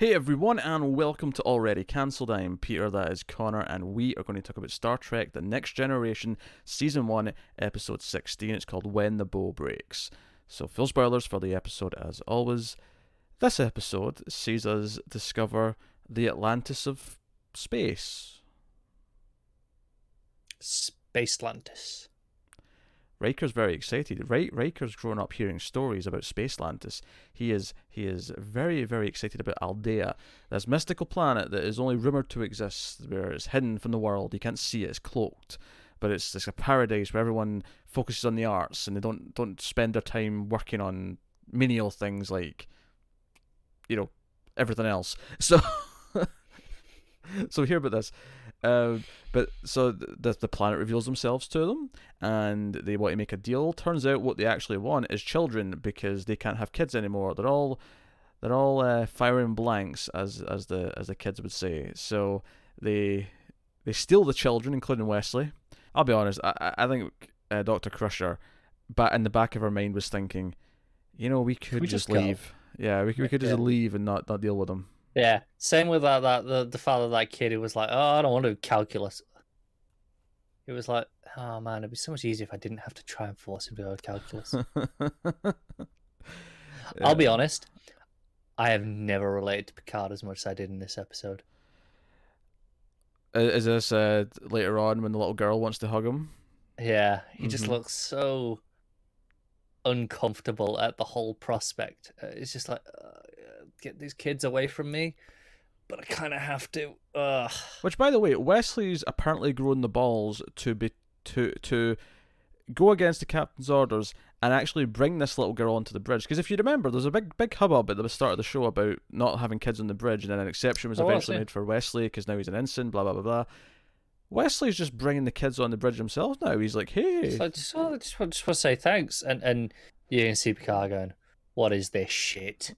Hey everyone, and welcome to Already Cancelled. I am Peter, that is Connor, and we are going to talk about Star Trek The Next Generation, Season 1, Episode 16. It's called When the Bow Breaks. So, full spoilers for the episode as always. This episode sees us discover the Atlantis of space. Space Atlantis. Riker's very excited. Ri- Riker's grown up hearing stories about Space Atlantis. He is he is very very excited about Aldea, this mystical planet that is only rumored to exist, where it's hidden from the world. You can't see it; it's cloaked. But it's it's a paradise where everyone focuses on the arts and they don't don't spend their time working on menial things like, you know, everything else. So. so hear about this, uh, but so the the planet reveals themselves to them, and they want to make a deal. Turns out what they actually want is children because they can't have kids anymore. They're all they're all uh, firing blanks, as as the as the kids would say. So they they steal the children, including Wesley. I'll be honest. I I think uh, Doctor Crusher, but in the back of her mind was thinking, you know, we could we just, just leave. Yeah, we could, we could just Yeah. leave and not not deal with them. Yeah. Same with that, that the, the father of that kid who was like, Oh, I don't want to do calculus. It was like, oh man, it'd be so much easier if I didn't have to try and force him to go to calculus. I'll be honest, I have never related to Picard as much as I did in this episode. Uh, Is this uh, later on when the little girl wants to hug him? Yeah, he just Mhm. looks so uncomfortable at the whole prospect. Uh, it's just like, uh, get these kids away from me, but I kind of have to. Ugh. Which, by the way, Wesley's apparently grown the balls to be to to go against the captain's orders and actually bring this little girl onto the bridge. Because if you remember, there's a big big hubbub at the start of the show about not having kids on the bridge, and then an exception was Oh, eventually made for Wesley because now he's an ensign. Blah blah blah blah. Wesley's just bringing the kids on the bridge himself now. He's like, hey, So I just, I just, want- just want to say thanks, and and you can see Picard going, "What is this shit?"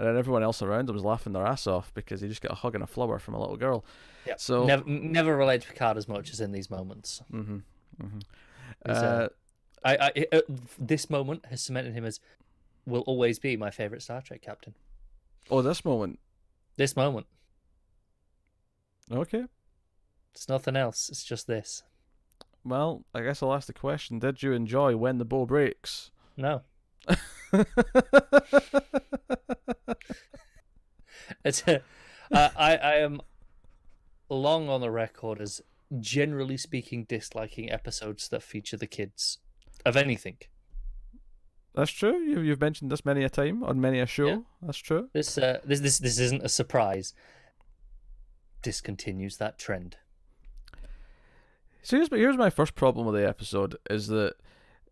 And then everyone else around him was laughing their ass off because he just got a hug and a flower from a little girl. Yeah. So never never relate to Picard as much as in these moments. hmm hmm He's, uh, I, I uh, this moment has cemented him as will always be my favorite Star Trek captain. oh, this moment. This moment, Okay. it's nothing else. It's just this. Well, I guess I'll ask the question: Did you enjoy when the bow breaks? No, it's a, uh, I I am long on the record as generally speaking disliking episodes that feature the kids of anything. That's true. You, you've mentioned this many a time on many a show. Yeah. That's true. This uh, this this this isn't a surprise. Discontinues that trend. So here's, here's my first problem with the episode is that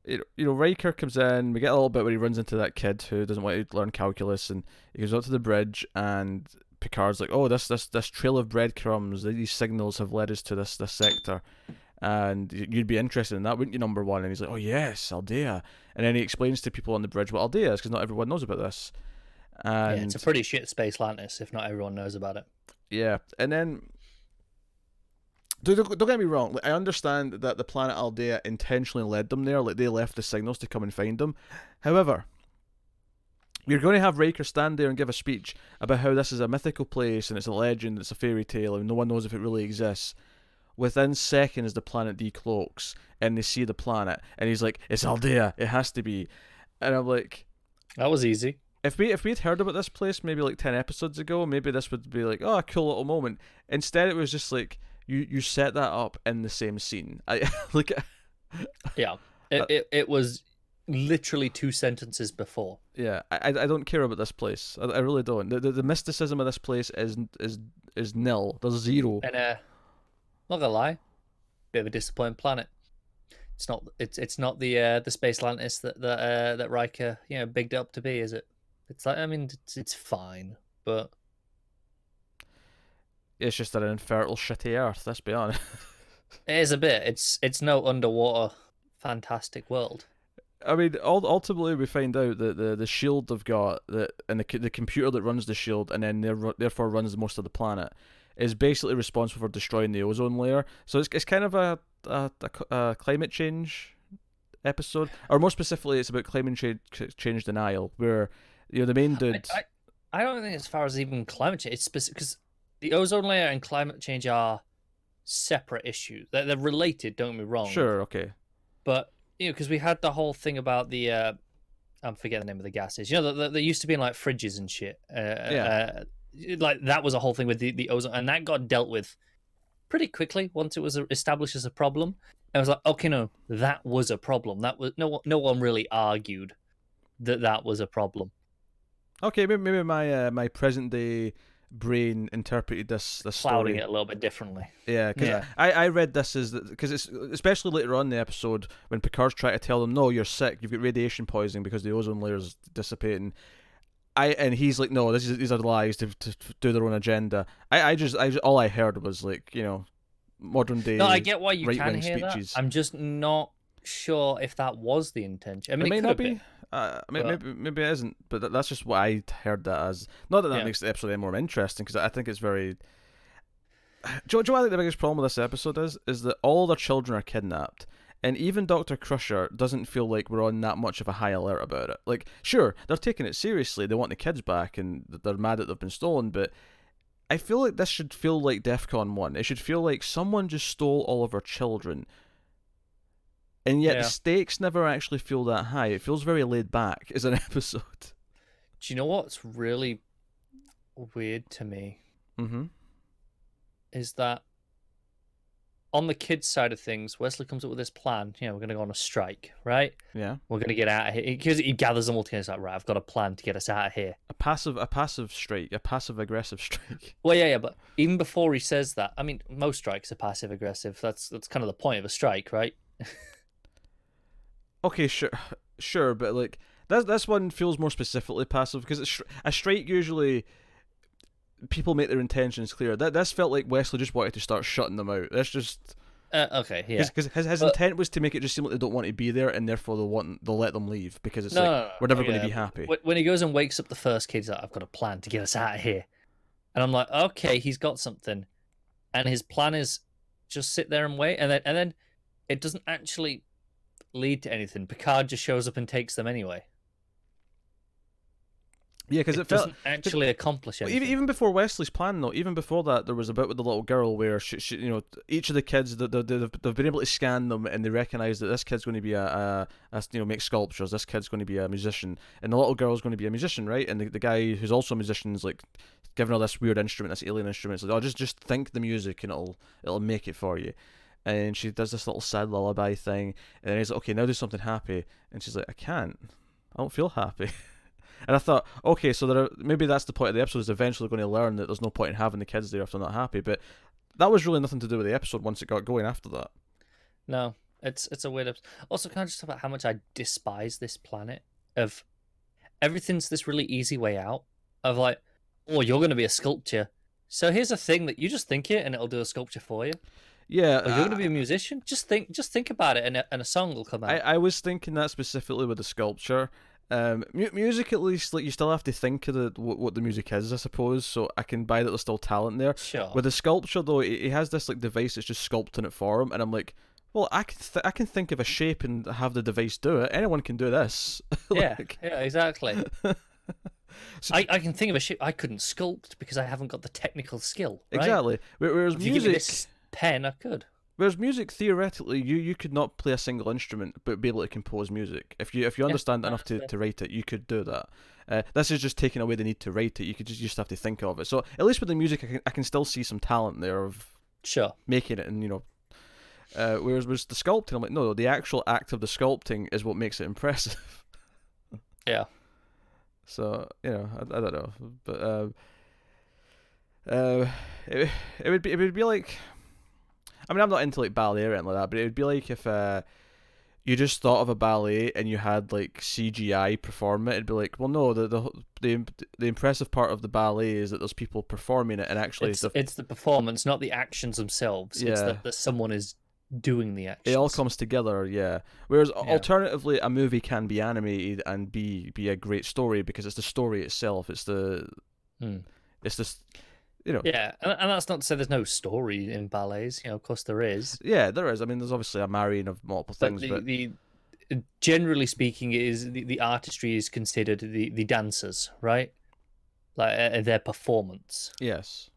you know, you know Riker comes in. We get a little bit where he runs into that kid who doesn't want to learn calculus, and he goes up to the bridge, and Picard's like, "Oh, this this this trail of breadcrumbs. These signals have led us to this this sector." And you'd be interested in that, wouldn't you, number one? And he's like, "Oh yes, Aldea." And then he explains to people on the bridge what Aldea is, because not everyone knows about this. And yeah, it's a pretty shit space Atlantis if not everyone knows about it. Yeah, and then don't, don't get me wrong. Like, I understand that the planet Aldea intentionally led them there. Like they left the signals to come and find them. However, you're going to have Riker stand there and give a speech about how this is a mythical place and it's a legend, it's a fairy tale, and no one knows if it really exists. Within seconds, the planet decloaks and they see the planet, and he's like, "It's Aldea. It has to be." And I'm like, That was easy. if we if we'd heard about this place maybe like ten episodes ago, maybe this would be like, oh, a cool little moment. Instead, it was just like you you set that up in the same scene. I like, Yeah, it, Uh, it it was literally two sentences before. yeah, I I don't care about this place. I, I really don't. The, the the mysticism of this place is is is nil. There's zero. And uh, not gonna lie, bit of a disappointing planet. It's not. It's it's not the uh, the space Atlantis that that uh, that Riker you know bigged it up to be, is it? It's like I mean, it's, it's fine, but It's just an infertile, shitty Earth. Let's be honest. it is a bit. It's it's no underwater fantastic world. I mean, ul- ultimately, we find out that the, the shield they've got, that and the the computer that runs the shield, and then there- therefore runs most of the planet, is basically responsible for destroying the ozone layer. So it's it's kind of a a climate change episode, or more specifically, it's about climate change change denial, where you know the main dude. I, I don't think as far as even climate change. It's specific because the ozone layer and climate change are separate issues. They're, they're related. Don't get me wrong. Sure, okay. But you know, because we had the whole thing about the. Uh, I'm forgetting the name of the gases. You know, that they used to be in like fridges and shit. Uh, Yeah. Uh, like that was a whole thing with the, the ozone, and that got dealt with pretty quickly once it was established as a problem. I was like, okay, no, that was a problem. That was no, one- no one really argued that that was a problem. Okay, maybe, maybe my uh, my present day brain interpreted this this Clouding story. it a little bit differently. Yeah, because Yeah. I, I read this as because it's especially later on in the episode when Picard's trying to tell them, no, you're sick, you've got radiation poisoning because the ozone layer's dissipating. I and he's like, no, this is these are lies to, to, to do their own agenda. I, I just I just, all I heard was like you know modern day. No, I get why you can right-wing hear speeches. that. I'm just not sure if that was the intention. I mean, it it, may could not have be. been. Uh, I mean, But- maybe maybe it isn't, but that's just what I heard that as. Not that that Yeah. makes the episode any more interesting, because I think it's very. Do you, do you know what I think the biggest problem with this episode is? Is that all their children are kidnapped, and even Doctor Crusher doesn't feel like we're on that much of a high alert about it. Like, sure, they're taking it seriously; they want the kids back, and they're mad that they've been stolen. But I feel like this should feel like DefCon One. It should feel like someone just stole all of our children. And yet Yeah. the stakes never actually feel that high. It feels very laid back as an episode. Do you know what's really weird to me Mm-hmm. is that on the kids' side of things, Wesley comes up with this plan. You know, we're going to go on a strike, right? Yeah. We're going to get out of here because he gathers them all together. He's like, right, I've got a plan to get us out of here. A passive a passive strike, a passive aggressive strike. Well, yeah, yeah, but even before he says that, I mean, most strikes are passive aggressive. That's that's kind of the point of a strike, right? Okay, sure, sure, but like this this one feels more specifically passive because it's, a strike usually people make their intentions clear. That this felt like Wesley just wanted to start shutting them out. That's just Uh, okay, yeah. because his, his But- intent was to make it just seem like they don't want to be there, and therefore they'll want they'll let them leave because it's No, like no, no, we're never okay, going to be happy. When- When he goes and wakes up the first kid, he's like, I've got a plan to get us out of here. And I'm like, okay, he's got something. And his plan is just sit there and wait. And then, and then it doesn't actually lead to anything. Picard just shows up and takes them anyway. yeah, because It, it, doesn't actually accomplish anything. even even before Wesley's plan though, even before that, there was a bit with the little girl where she, she you know, each of the kids they, they, they've, they've been able to scan them and they recognize that this kid's going to be a, a, a you know make sculptures. This kid's going to be a musician, and the little girl's going to be a musician, right? And the, the guy who's also a musician is like giving her this weird instrument, this alien instrument. It's like, oh, just just think the music and it'll it'll make it for you. And she does this little sad lullaby thing, and then he's like, okay, now do something happy, and she's like, I can't, I don't feel happy. And I thought, okay, so there are, maybe that's the point of the episode is eventually going to learn that there's no point in having the kids there if they're not happy. But that was really nothing to do with the episode once it got going after that. No, it's it's a weird. episode. Also, can I just talk about how much I despise this planet? Of everything's this really easy way out. Of like, oh, you're going to be a sculpture. So here's a thing that you just think it, and it'll do a sculpture for you. Yeah, Or you're going to be a musician. Just think, just think about it, and a, and a song will come out. I, I was thinking that specifically with the sculpture. Um, mu- music at least, like you still have to think of the what, what the music is, I suppose. So I can buy that there's still talent there. sure. With the sculpture though, he he has this like device that's just sculpting it for him, and I'm like, well, I can th- I can think of a shape and have the device do it. Anyone can do this. yeah, Like- yeah, exactly. So- I, I can think of a shape I couldn't sculpt because I haven't got the technical skill. Right? Exactly. Whereas If you give me music, this pen, I could. Whereas music, theoretically, you, you could not play a single instrument but be able to compose music. If you if you Yeah, understand no, enough to, to write it, you could do that. Uh, this is just taking away the need to write it. You could just, you just have to think of it. So at least with the music, I can, I can still see some talent there of Sure. making it, and you know. Uh, whereas with the sculpting, I'm like, no, the actual act of the sculpting is what makes it impressive. Yeah. So you know, I, I don't know, but uh, uh, it, it would be it would be like, I mean, I'm not into like ballet or anything like that, but it would be like if uh, you just thought of a ballet and you had like CGI perform it. It'd be like, well, no, the the the, the impressive part of the ballet is that there's people performing it, and actually, It's, the, it's the performance, not the actions themselves. It's Yeah. that, that someone is doing the actions. it all comes together, yeah. Whereas Yeah. alternatively, a movie can be animated and be be a great story because it's the story itself. It's the Hmm. it's this, you know. Yeah, and, and that's not to say there's no story in ballets. You know, of course there is. Yeah, there is. I mean, there's obviously a marrying of multiple But things, the, but the generally speaking, it is the, the artistry is considered the, the dancers, right? like uh, their performance. Yes.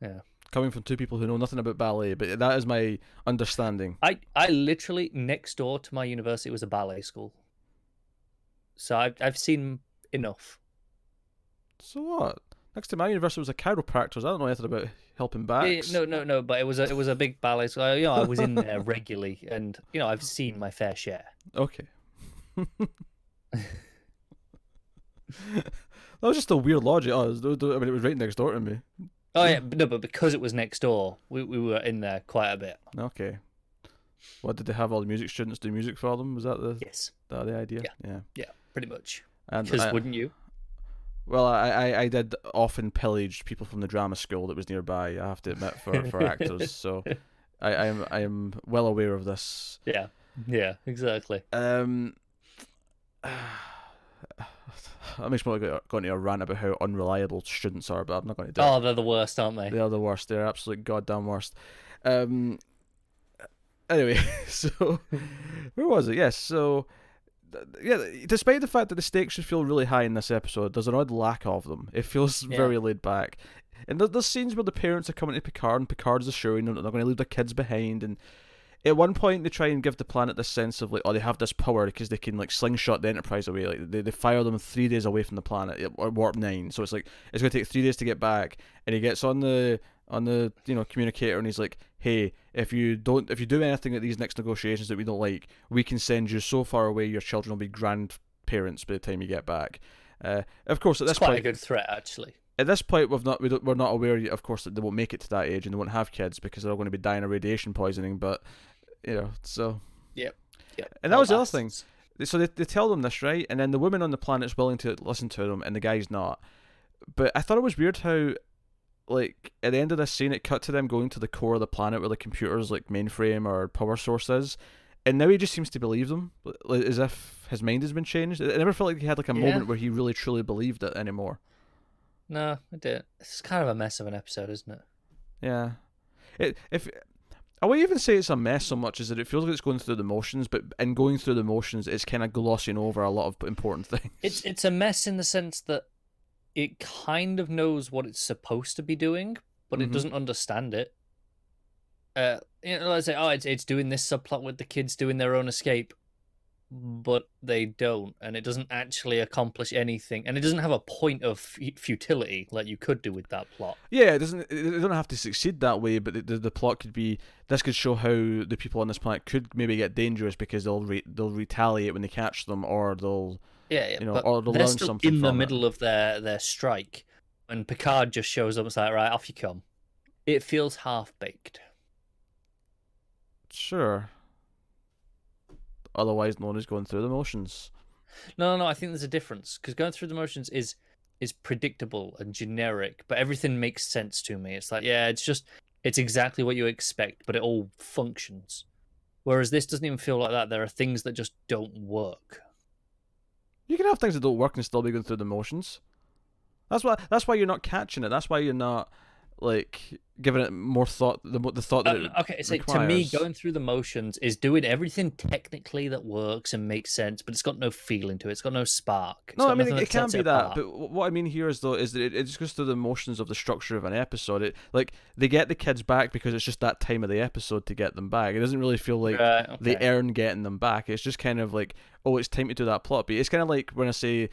Yeah. Coming from two people who know nothing about ballet, but that is my understanding. I I literally next door to my university was a ballet school, so I've I've seen enough. So what? Next to my university was a chiropractor. I don't know anything about helping Yeah, yeah, backs. no, no, no. But it was a it was a big ballet school. I- You know, I was in there regularly, and you know, I've seen my fair share. Okay. that was just a weird logic. Oh, was- I mean, it was right next door to me. Oh yeah, but no, but because it was next door, we we were in there quite a bit. Okay. What did they have all the music students do music for them? Was that the Yes, that the idea? Yeah. Yeah. pretty much. Because wouldn't you? Well, I, I I did often pillage people from the drama school that was nearby. I have to admit for for actors. So I I am I am well aware of this. Yeah, yeah, exactly. Um. That makes me want to go, into a rant about how unreliable students are, but I'm not going to do it. Oh, they're the worst, aren't they? They are the worst. They're absolute goddamn worst. Um. Anyway, so where was it? Yes. So yeah, despite the fact that the stakes should feel really high in this episode, there's an odd lack of them. It feels Yeah. very laid back. And there- there's scenes where the parents are coming to Picard, and Picard's assuring them that they're going to leave their kids behind. And at one point, they try and give the planet this sense of like, oh, they have this power because they can like slingshot the Enterprise away. Like they, they fire them three days away from the planet, or warp nine. So it's like it's going to take three days to get back. And he gets on the on the you know communicator, and he's like, hey, if you don't, if you do anything at these next negotiations that we don't like, we can send you so far away, your children will be grandparents by the time you get back. Uh, of course, at It's this quite point, a good threat, actually. at this point, we've not we don't, we're not aware, yet, of course, that they won't make it to that age and they won't have kids because they're all going to be dying of radiation poisoning. But you know, so Yeah. Yeah. And that was the other thing. so they, they tell them this right, and then the woman on the planet's willing to listen to them, and the guy's not. But I thought it was weird how, like, at the end of this scene, it cut to them going to the core of the planet where the computer's like mainframe or power source is, and now he just seems to believe them, like, as if his mind has been changed. I never felt like he had like a Yeah. moment where he really truly believed it anymore. No, I didn't. It's kind of a mess of an episode, isn't it? Yeah. It if I wouldn't even say it's a mess so much as that it feels like it's going through the motions, but in going through the motions, it's kind of glossing over a lot of important things. It's it's a mess in the sense that it kind of knows what it's supposed to be doing, but Mhm. it doesn't understand it. Uh, you know, let's say, oh, it's it's doing this subplot with the kids doing their own escape, but they don't, and it doesn't actually accomplish anything, and it doesn't have a point of fu- futility like you could do with that plot. Yeah, it doesn't. It doesn't have to succeed that way, but the, the, the plot could be. This could show how the people on this planet could maybe get dangerous because they'll re, they'll retaliate when they catch them, or they'll. Yeah, yeah You know, or they'll learn something in the it. middle of their their strike, and Picard just shows up and is like, right, off you come. It feels half baked. Sure. Otherwise known as going through the motions. No, no, no. I think there's a difference because going through the motions is is predictable and generic, but everything makes sense to me. It's like, yeah, it's just it's exactly what you expect, but it all functions. Whereas this doesn't even feel like that. There are things that just don't work. You can have things that don't work and still be going through the motions. That's why. That's why you're not catching it. That's why you're not like giving it more thought. The the thought that it oh, okay, so to me, going through the motions is doing everything technically that works and makes sense, but it's got no feeling to it. It's got no spark. It's No, I mean it, it can be that, apart. but what I mean here is though is that it, it just goes through the motions of the structure of an episode. It like they get the kids back because it's just that time of the episode to get them back. It doesn't really feel like Right, they earn getting them back. It's just kind of like oh, it's time to do that plot beat. It's kind of like when I say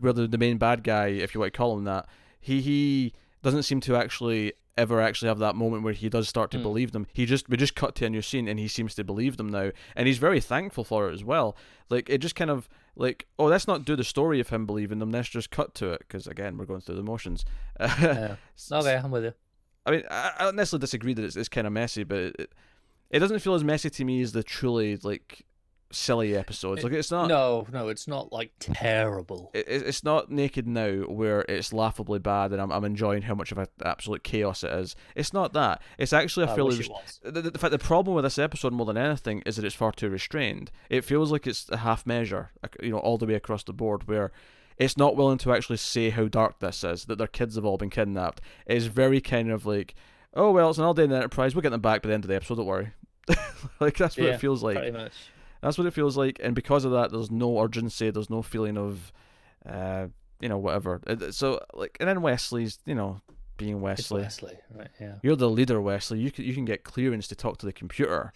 where the, the main bad guy, if you want to call him that, he he doesn't seem to actually ever actually have that moment where he does start to Hmm. believe them. He just we just cut to a new scene and he seems to believe them now, and he's very thankful for it as well. Like it just kind of like oh, let's not do the story of him believing them. Let's just cut to it because again we're going through the motions. Yeah. Okay, I'm with you. I mean, I, I don't necessarily disagree that it's, it's kind of messy, but it, it doesn't feel as messy to me as the truly like silly episodes. Like it's not. No, no, it's not like terrible. it- It's not naked now where it's laughably bad and I'm, I'm enjoying how much of an absolute chaos it is. It's not that. It's actually a I fairly wish it was. the, the, the fact the problem with this episode more than anything is that it's far too restrained. It feels like it's a half measure, you know, all the way across the board, where it's not willing to actually say how dark this is, that their kids have all been kidnapped. It's very kind of like, oh well, it's an all day in the Enterprise. We'll get them back by the end of the episode. Don't worry. like that's what Yeah, it feels like. Pretty much. That's what it feels like, and because of that, there's no urgency. There's no feeling of uh, you know whatever. Uh, So like, and then Wesley's you know being Wesley. It's Wesley. Wesley, right? Yeah. You're the leader, Wesley. You can you can get clearance to talk to the computer.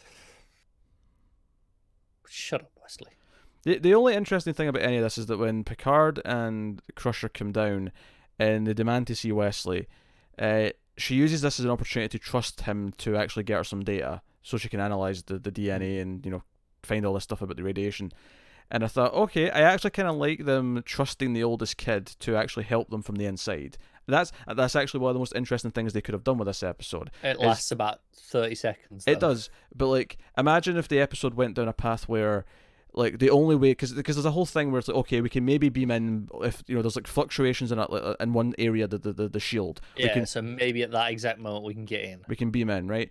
Shut up, Wesley. The the only interesting thing about any of this is that when Picard and Crusher come down and they demand to see Wesley, uh, she uses this as an opportunity to trust him to actually get her some data so she can analyze the, the DNA and you know find all this stuff about the radiation. And I thought, okay, I actually kind of like them trusting the oldest kid to actually help them from the inside. That's that's actually one of the most interesting things they could have done with this episode. It lasts about thirty seconds. It does, but like, imagine if the episode went down a path where, like, the only way, because because there's a whole thing where it's like, okay, we can maybe beam in if you know there's like fluctuations in a, in one area, the the the, the shield, we Yeah, can so maybe at that exact moment we can get in. we can beam in, right?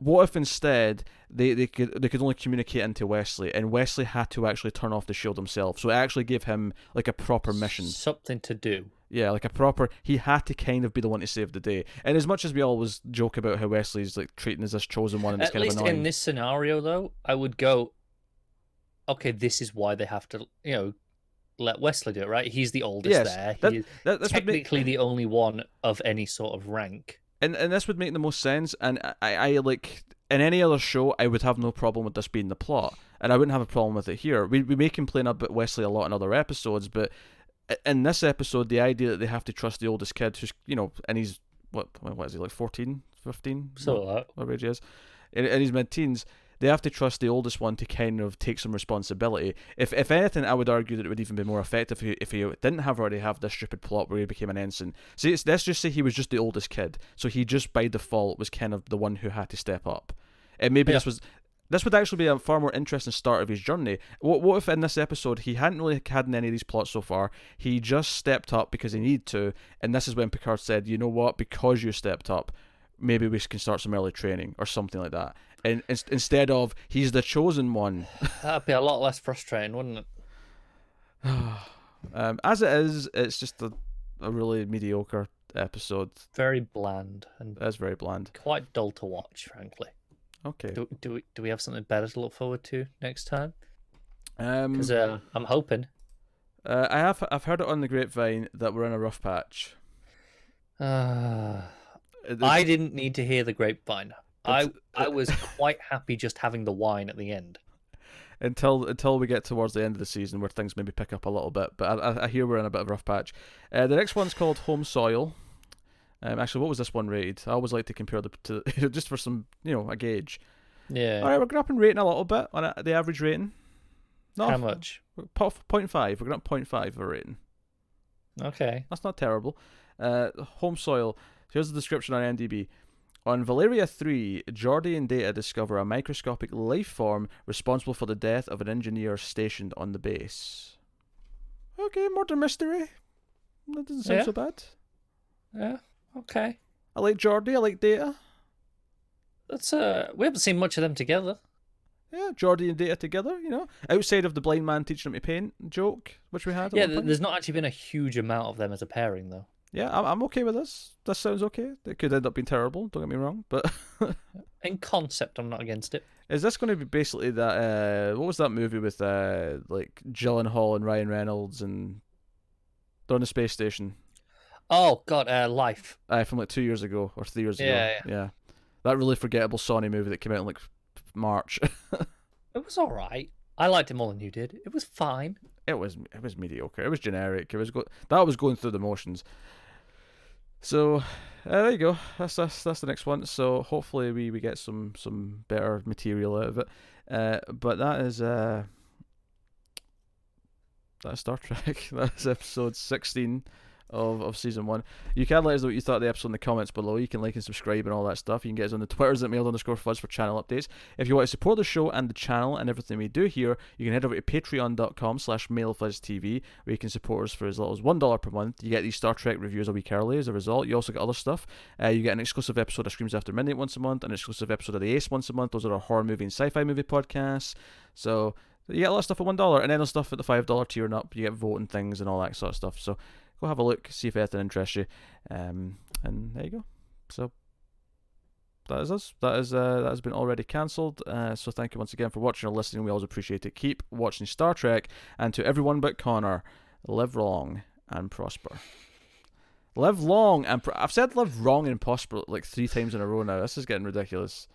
What if instead they, they could they could only communicate into Wesley, and Wesley had to actually turn off the shield himself, so it actually gave him like a proper mission. Something to do. Yeah, like a proper. He had to kind of be the one to save the day. And as much as we always joke about how Wesley's like treating as this chosen one, and it's At kind least of annoying. in this scenario, though, I would go. Okay, this is why they have to, you know, let Wesley do it, right? He's the oldest Yes, there. that- He is That, that's what make, technically the only one of any sort of rank. And and this would make the most sense. And I, I like in any other show, I would have no problem with this being the plot, and I wouldn't have a problem with it here. We we may complain about Wesley a lot in other episodes, but in this episode, the idea that they have to trust the oldest kid, who's you know, and he's what what is he like 14, 15? So uh, whatever age he is, and, in his mid teens, they have to trust the oldest one to kind of take some responsibility. If if anything, I would argue that it would even be more effective if he, if he didn't have already have this stupid plot where he became an ensign. See, it's, let's just say he was just the oldest kid, so he just by default was kind of the one who had to step up. And maybe Yeah. this was. This would actually be a far more interesting start of his journey. What, what if in this episode he hadn't really had any of these plots so far? He just stepped up because he needed to, and this is when Picard said, "You know what? Because you stepped up, maybe we can start some early training or something like that. And ins- instead of he's the chosen one, that'd be a lot less frustrating, wouldn't it? um, as it is, it's just a, a really mediocre episode. Very bland and that's very bland. quite dull to watch, frankly. Okay. Do, do we do we have something better to look forward to next time? Um, Because uh, I'm hoping. uh, I have I've heard it on the grapevine that we're in a rough patch. Uh, I didn't need to hear the grapevine. I I was quite happy just having the wine at the end. until until we get towards the end of the season where things maybe pick up a little bit. But I, I, hear we're in a bit of a rough patch. Uh, the next one's called Home Soil. Um, actually, what was this one rated? I always like to compare the to just for some you know a gauge. Yeah. All right, we're going up in rating a little bit on a, the average rating. Not How much? Po- 0.5. We're going up 0.5 for rating. Okay. That's not terrible. Uh, home soil. Here's the description on IMDb. On Velara 3, Geordi and Data discover a microscopic life form responsible for the death of an engineer stationed on the base. Okay, murder mystery. That doesn't sound Yeah. so bad. Yeah. Okay. I like Geordi, I like Data. That's uh, we haven't seen much of them together. Yeah, Geordi and Data together, you know. Outside of the blind man teaching him to paint joke, which we had. Yeah, point. there's not actually been a huge amount of them as a pairing though. Yeah, I'm, I'm okay with this. This sounds okay. It could end up being terrible. Don't get me wrong, but In concept, I'm not against it. is this going to be basically that? Uh, what was that movie with uh, like Gyllenhaal and Ryan Reynolds and they're on the space station? Oh God, uh, life. Uh, from like two years ago or three years Yeah, ago. Yeah, that really forgettable Sony movie that came out in like March. It was all right. I liked it more than you did. It was fine. it was it was mediocre. It was generic. It was go- that was going through the motions. So uh, there you go. That's, that's that's the next one. So hopefully we, we get some some better material out of it. Uh, but that is uh that's Star Trek. That's episode sixteen of, of season one. You can let us know what you thought of the episode in the comments below. You can like and subscribe and all that stuff. You can get us on the Twitters at mail underscore fuzz for channel updates. If you want to support the show and the channel and everything we do here, you can head over to patreon.com slash mailfuzztv where you can support us for as little as $1 per month. You get these Star Trek reviews a week early as a result. You also get other stuff. Uh, you get an exclusive episode of Screams After Midnight once a month, an exclusive episode of The Ace once a month. Those are our horror movie and sci-fi movie podcasts. So you get a lot of stuff at $1 and then there's stuff at the $5 tier and up. You get voting things and all that sort of stuff. So go have a look, see if anything interests you. Um, and there you go. So that is us. That is uh, that has been already cancelled. Uh, so thank you once again for watching or listening. We always appreciate it. Keep watching Star Trek, and to everyone but Connor, live long and prosper. Live long and pro- I've said live wrong and prosper like three times in a row now. This is getting ridiculous.